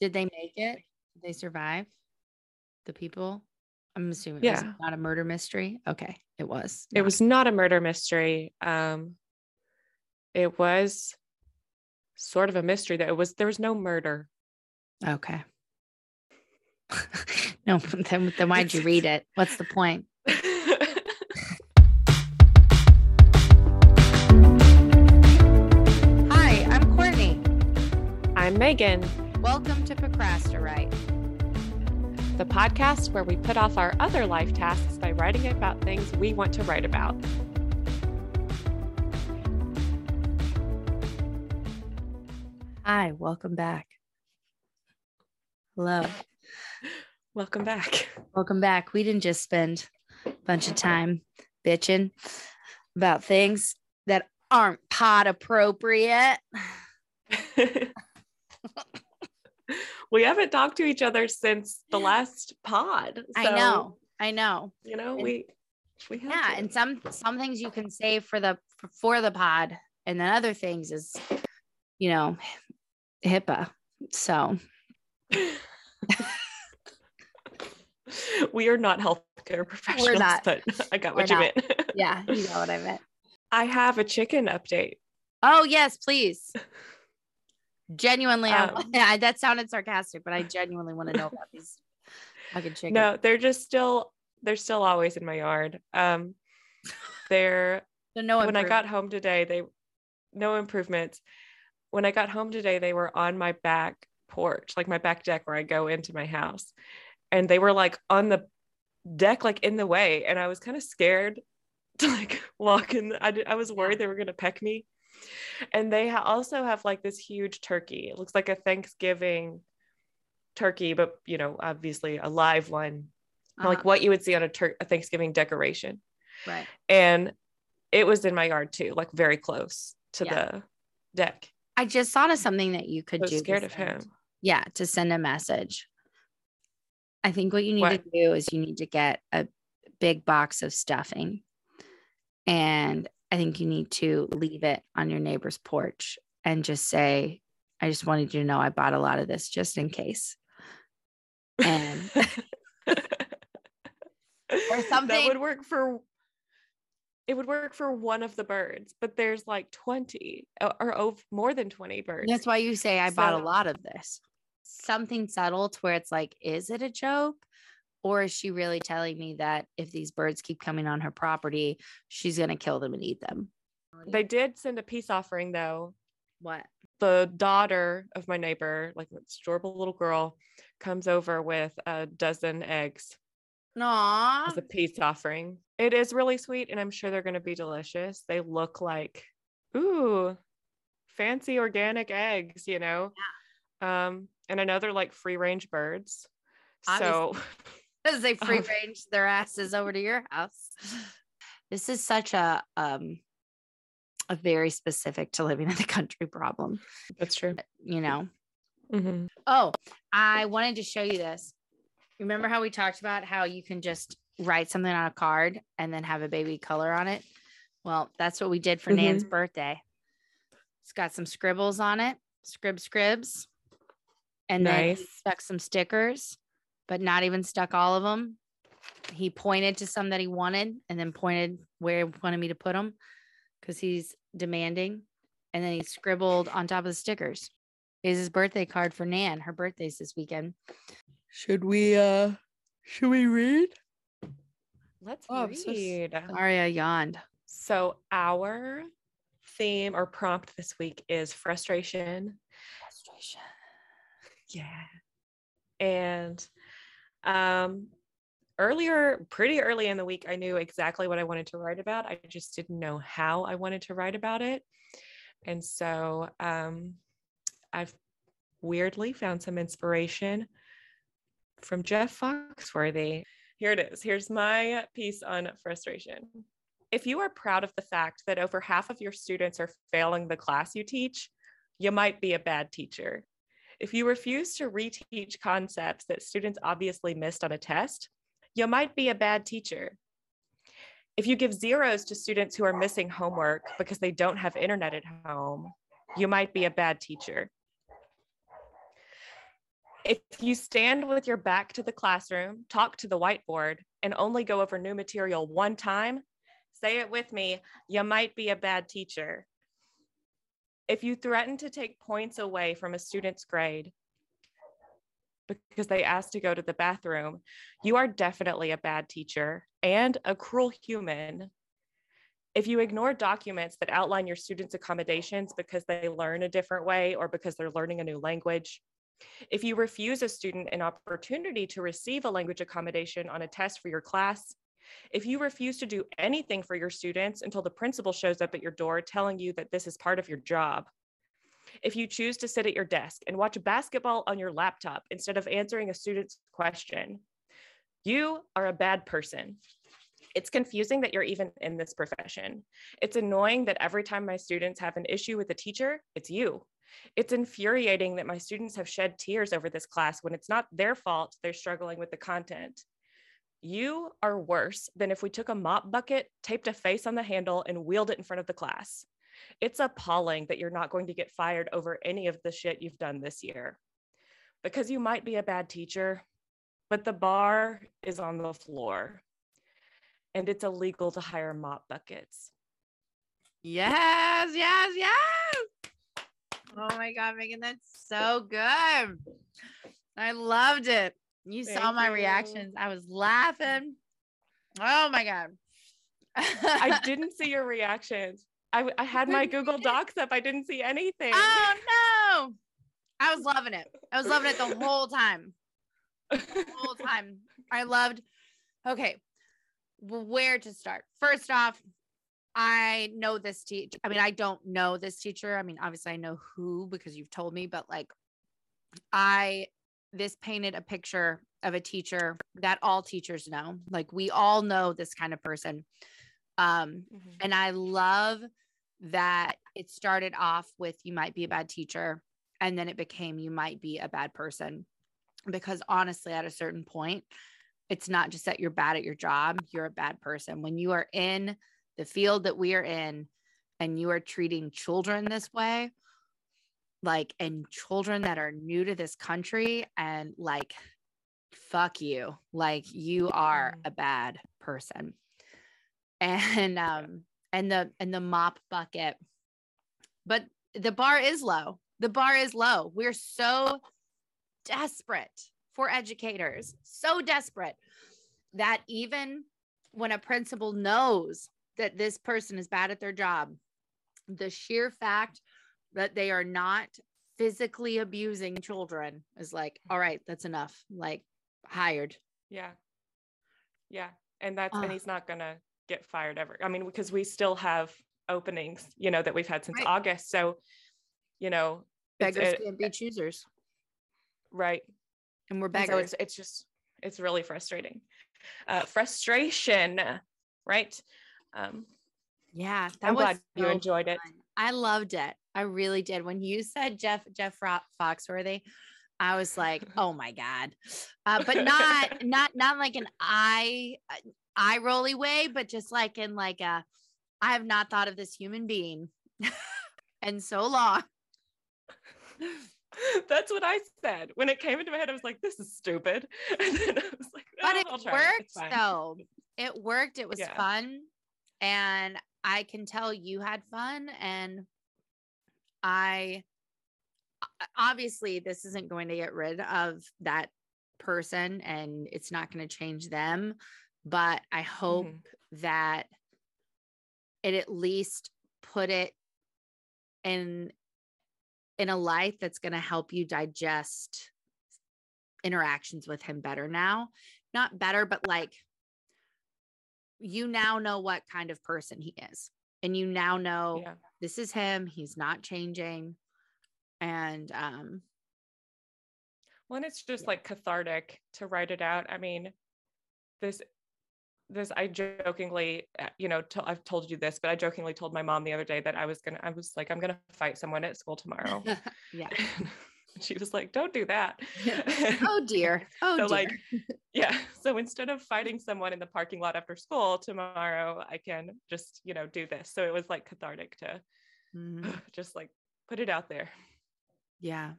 Did they make it? Did they survive? The people? I'm assuming Yeah. it was not a murder mystery. Okay. It was. It was not a murder mystery. Um, it was sort of a mystery that it was there was no murder. Okay. no, then, then why'd you read it? What's the point? Hi, I'm Courtney. I'm Megan, Welcome to Procrastiwrite, the podcast where we put off our other life tasks by writing about things we want to write about. Hi, welcome back. Hello. Welcome back. Welcome back. We didn't just spend a bunch of time bitching about things that aren't pod appropriate. we haven't talked to each other since the last pod. I so, know. I know. You know, And- we we have Yeah, to. and some some things you can say for the for the pod, and then other things is, you know, HIPAA. So we are not healthcare professionals, not. but I got We're what you not. meant. yeah, you know what I meant. I have a chicken update. Oh yes, please. Genuinely, Um, yeah, that sounded sarcastic, but I genuinely want to know about these fucking chickens. No, they're just still they're still always in my yard. Um they're so no when I got home today, they no improvements. When I got home today, they were on my back porch, like my back deck where I go into my house. And they were like on the deck, like in the way. And I was kind of scared to like walk in. I, did, I was worried they were going to peck me. And they ha- also have like this huge turkey. It looks like a Thanksgiving turkey, but you know, obviously a live one, like Uh-huh, what you would see on a, tur- a Thanksgiving decoration right. and it was in my yard too, like very close to Yeah. the deck. I just thought of something that you could do. scared of send- him. Yeah, to send a message. I think what you need What? to do is you need to get a big box of stuffing. And I think you need to leave it on your neighbor's porch and just say, I just wanted you to know I bought a lot of this just in case. And That something- would work for. It would work for one of the birds, but there's like twenty uh, or, or more than twenty birds. that's why you say I bought a lot of this. Something subtle to where it's like, is it a joke? Or is she really telling me that if these birds keep coming on her property, she's going to kill them and eat them? They did send a peace offering though. What? The daughter of my neighbor, like this adorable little girl, comes over with a dozen eggs No. as a peace offering. It is really sweet, and I'm sure they're going to be delicious. They look like, ooh, fancy organic eggs, you know. Um, and I know they're like free range birds. So As they free range their asses over to your house. This is such a um a very specific to living in the country problem, that's true. you know. Mhm. Oh, I wanted to show you this. Remember how we talked about how you can just write something on a card and then have a baby color on it? Well, that's what we did for Nan's birthday. It's got some scribbles on it, scrib scribs. And then stuck some stickers, but not even stuck all of them. He pointed to some that he wanted and then pointed where he wanted me to put them because he's demanding. And then he scribbled on top of the stickers is his birthday card for Nan. Her birthday's this weekend. Should we uh should we read? Let's Oh, I'm so s- read. Sorry, I yawned. So our theme or prompt this week is frustration. Frustration. Yeah. And um earlier, pretty early in the week, I knew exactly what I wanted to write about. I just didn't know how I wanted to write about it. And so um I've weirdly found some inspiration from Jeff Foxworthy. Here it is. Here's my piece on frustration. If you are proud of the fact that over half of your students are failing the class you teach, you might be a bad teacher. If you refuse to reteach concepts that students obviously missed on a test, you might be a bad teacher. If you give zeros to students who are missing homework because they don't have internet at home, you might be a bad teacher. If you stand with your back to the classroom, talk to the whiteboard, and only go over new material one time, say it with me, you might be a bad teacher. If you threaten to take points away from a student's grade because they asked to go to the bathroom, you are definitely a bad teacher and a cruel human. If you ignore documents that outline your students' accommodations because they learn a different way or because they're learning a new language, if you refuse a student an opportunity to receive a language accommodation on a test for your class, if you refuse to do anything for your students until the principal shows up at your door telling you that this is part of your job, if you choose to sit at your desk and watch basketball on your laptop instead of answering a student's question, you are a bad person. It's confusing that you're even in this profession. It's annoying that every time my students have an issue with a teacher, it's you. It's infuriating that my students have shed tears over this class when it's not their fault they're struggling with the content. You are worse than if we took a mop bucket, taped a face on the handle, and wheeled it in front of the class. It's appalling that you're not going to get fired over any of the shit you've done this year. Because you might be a bad teacher, but the bar is on the floor and it's illegal to hire mop buckets. Yes, yes, yes. Oh my God, Megan, that's so good. I loved it. You Thank saw my you. reactions. I was laughing. Oh my God. I didn't see your reactions. I, I had my Google Docs up. I didn't see anything. Oh no. I was loving it. I was loving it the whole time. The whole time. I loved. Okay. Where to start? First off, I know this teacher. I mean, I don't know this teacher. I mean, obviously I know who because you've told me, but like I this painted a picture of a teacher that all teachers know. Like we all know this kind of person. Um, mm-hmm. and I love that it started off with you might be a bad teacher and then it became you might be a bad person because honestly at a certain point it's not just that you're bad at your job you're a bad person when you are in the field that we are in and you are treating children this way like and children that are new to this country and like fuck you like you are mm-hmm. a bad person and um and the and the mop bucket. But the bar is low. The bar is low. We're so desperate for educators, so desperate that even when a principal knows that this person is bad at their job, the sheer fact that they are not physically abusing children is like, all right, that's enough. Like, hired. Yeah. Yeah. And that's, uh, and he's not going to get fired ever. I mean, because we still have openings, you know, that we've had since right. August. So, you know, beggars it, can't be choosers. Right. And we're beggars. And so it's, it's just, it's really frustrating. Uh, frustration, right? Um, yeah, I'm glad so you enjoyed fun. it. I loved it. I really did. When you said Jeff Jeff Foxworthy, I was like, oh my god, uh, but not not not like an eye eye rolly way, but just like in like a, I have not thought of this human being and so long. That's what I said when it came into my head. I was like, "This is stupid," and then I was like, "But oh, it worked, it. though. It worked. It was yeah. fun, and I can tell you had fun, and I obviously this isn't going to get rid of that person, and it's not going to change them but I hope mm-hmm. that it at least put it in in a light that's going to help you digest interactions with him better now. Not better, but like you now know what kind of person he is. And you now know yeah. this is him. He's not changing. And um well, and it's just yeah. like cathartic to write it out. I mean, this this i jokingly uh, you know i i've told you this but i jokingly told my mom the other day that i was gonna i was like i'm gonna fight someone at school tomorrow yeah she was like don't do that oh dear oh so dear. like yeah so instead of fighting someone in the parking lot after school tomorrow i can just you know do this so it was like cathartic to mm-hmm. just like put it out there yeah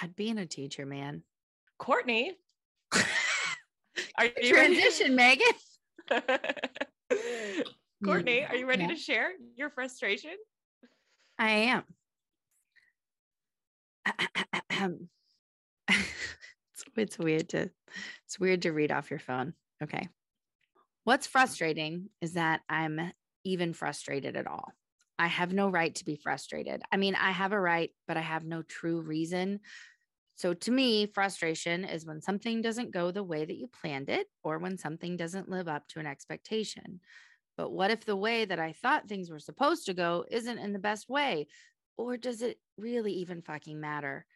god being a teacher man Courtney, are you Transition, Megan. Courtney, are you ready Yeah. to share your frustration? I am. it's, it's weird to it's weird to read off your phone. Okay. What's frustrating is that I'm even frustrated at all. I have no right to be frustrated. I mean, I have a right, but I have no true reason. So to me, frustration is when something doesn't go the way that you planned it or when something doesn't live up to an expectation. But what if the way that I thought things were supposed to go isn't in the best way? Or does it really even fucking matter?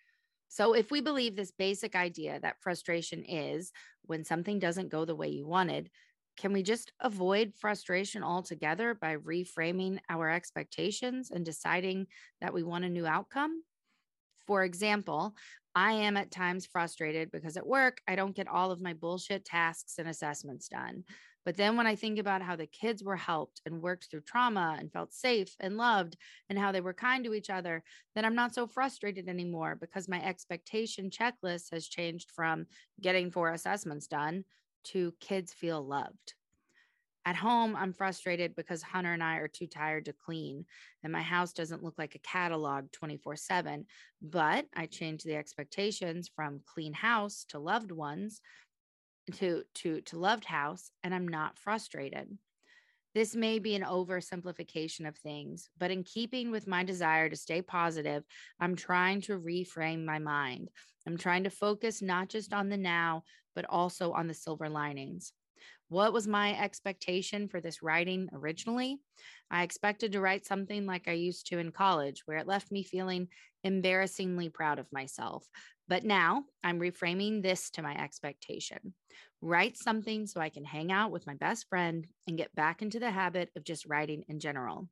So, if we believe this basic idea that frustration is when something doesn't go the way you wanted, can we just avoid frustration altogether by reframing our expectations and deciding that we want a new outcome? For example, I am at times frustrated because at work, I don't get all of my bullshit tasks and assessments done. But then when I think about how the kids were helped and worked through trauma and felt safe and loved and how they were kind to each other, then I'm not so frustrated anymore because my expectation checklist has changed from getting four assessments done to kids feel loved. At home, I'm frustrated because Hunter and I are too tired to clean, and my house doesn't look like a catalog 24 7. But I changed the expectations from clean house to loved ones to, to, to loved house, and I'm not frustrated. This may be an oversimplification of things, but in keeping with my desire to stay positive, I'm trying to reframe my mind. I'm trying to focus not just on the now, but also on the silver linings. What was my expectation for this writing originally? I expected to write something like I used to in college, where it left me feeling embarrassingly proud of myself. But now I'm reframing this to my expectation write something so I can hang out with my best friend and get back into the habit of just writing in general.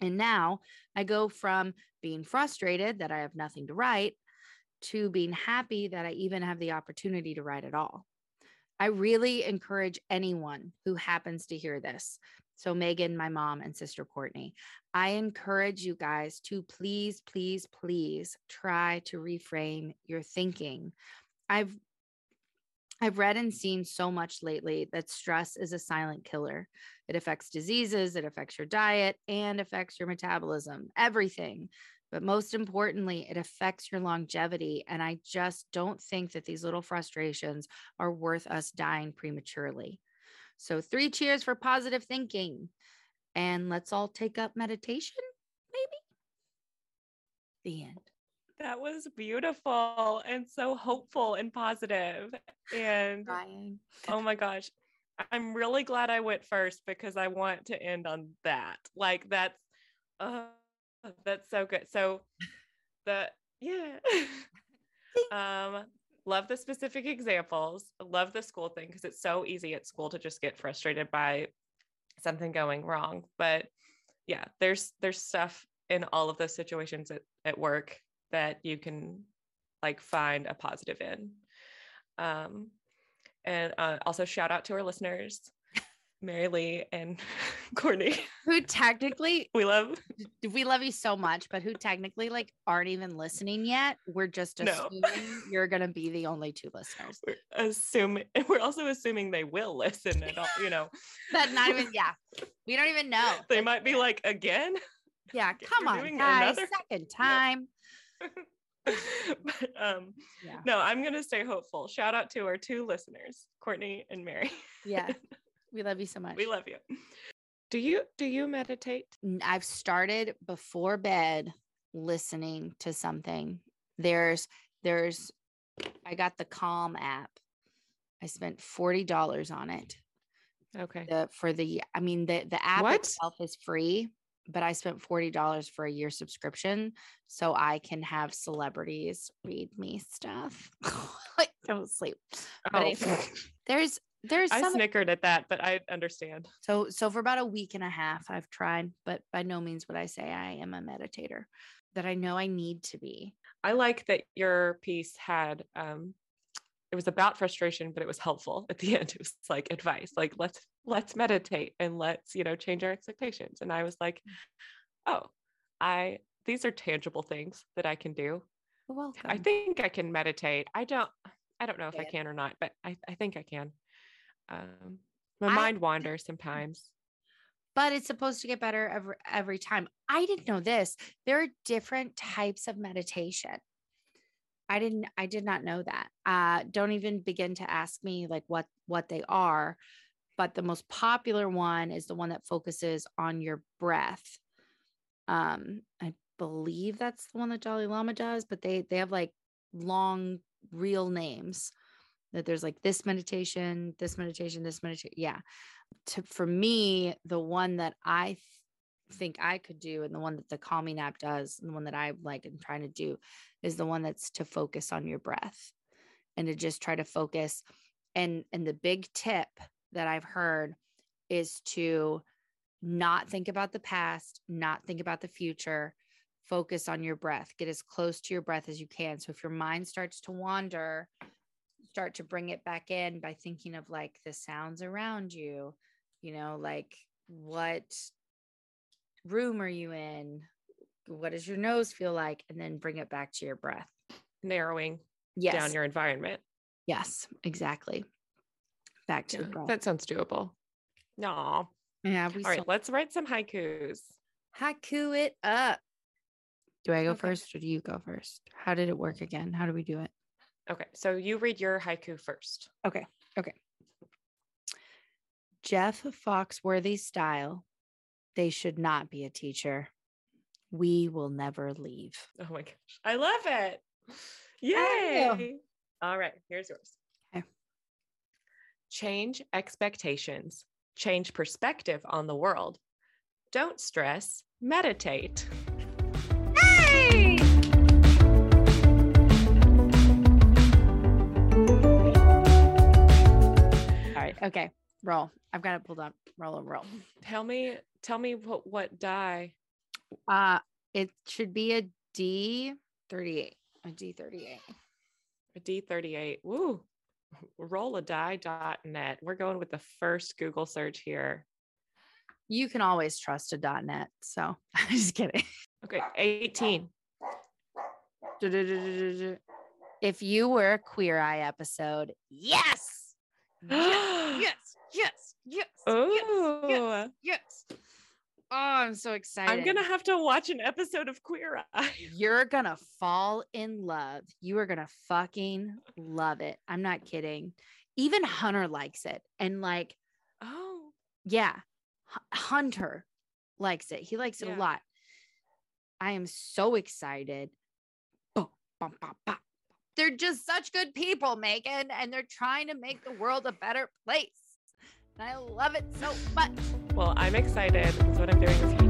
And now I go from being frustrated that I have nothing to write to being happy that I even have the opportunity to write at all. I really encourage anyone who happens to hear this. So, Megan, my mom, and sister Courtney, I encourage you guys to please, please, please try to reframe your thinking. I've I've read and seen so much lately that stress is a silent killer. It affects diseases, it affects your diet, and affects your metabolism, everything. But most importantly, it affects your longevity. And I just don't think that these little frustrations are worth us dying prematurely. So, three cheers for positive thinking. And let's all take up meditation, maybe. The end. That was beautiful and so hopeful and positive. And oh my gosh, I'm really glad I went first because I want to end on that. Like that's uh that's so good. So the yeah. um love the specific examples. Love the school thing because it's so easy at school to just get frustrated by something going wrong. But yeah, there's there's stuff in all of those situations at, at work that you can like find a positive in. Um, and uh, also shout out to our listeners, Mary Lee and Courtney. Who technically We love. we love you so much, but who technically like aren't even listening yet. We're just No. assuming you're gonna be the only two listeners. We're assuming. We're also assuming they will listen, and all, you know, But not even yeah. We don't even know. they might be like again. Yeah, "Okay, come you're on, guys. another?" Second time. but, um, Yeah. no, I'm gonna stay hopeful. Shout out to our two listeners, Courtney and Mary. Yeah. We love you so much. We love you. Do you do you meditate? I've started before bed listening to something. There's there's I got the Calm app. I spent $40 on it. Okay. The for the I mean the the app What? itself is free, but I spent $40 for a year subscription so I can have celebrities read me stuff. like don't sleep. But Oh, anyway, There's there's I some snickered at that, but I understand. so so for about a week and a half I've tried, but by no means would I say I am a meditator that I know I need to be. I like that your piece had um it was about frustration, but it was helpful at the end. It was like advice, like let's let's meditate and let's, you know, change our expectations. And I was like, oh, I these are tangible things that I can do. Welcome. I think I can meditate. I don't I don't know if I can or not, but I, I think I can. Um, my I- mind wanders sometimes. but it's supposed to get better every every time. I didn't know this. There are different types of meditation. I didn't I did not know that. Uh don't even begin to ask me like what what they are, but the most popular one is the one that focuses on your breath. Um I believe that's the one that Dalai Lama does, but they they have like long real names that there's like this meditation, this meditation, this meditation. Yeah. To for me the one that i th- think i could do and the one that the calming app does and the one that i like am trying to do is the one that's to focus on your breath and to just try to focus. And and the big tip that i've heard is to not think about the past not think about the future focus on your breath. Get as close to your breath as you can. So if your mind starts to wander start to bring it back in by thinking of like the sounds around you you know like what room are you in what does your nose feel like and then bring it back to your breath Narrowing yes down your environment. yes exactly back to Yeah, that sounds doable. No. yeah we All right, let's write some haikus. haiku it up do i go Okay. first or do you go first how did it work again how do we do it Okay, so you read your haiku first. Okay. Okay. Jeff Foxworthy style. They should not be a teacher. We will never leave. Oh my gosh, I love it. Yay. All right, here's yours. Okay. Change expectations, change perspective on the world. Don't stress, meditate. Okay. Roll. I've got it pulled up. Roll, a roll. Tell me, tell me what what die. Uh, it should be a D 38. A D 38. A D38. Woo. Rolladie.net. We're going with the first Google search here. You can always trust a dot .net. So I'm just kidding. Okay, 18. if you were a queer eye episode, yes, yes, yes, yes, yes, Oh, yes, yes. Oh, I'm so excited. I'm gonna have to watch an episode of Queer Eye. You're gonna fall in love. You are gonna fucking love it. I'm not kidding. Even Hunter likes it, and like, Oh, yeah, Hunter likes it. He likes it Yeah. a lot. I am so excited. Boom, bum, bum, bum. They're just such good people, Megan, and they're trying to make the world a better place. And I love it so much. well, I'm excited because what I'm doing weekend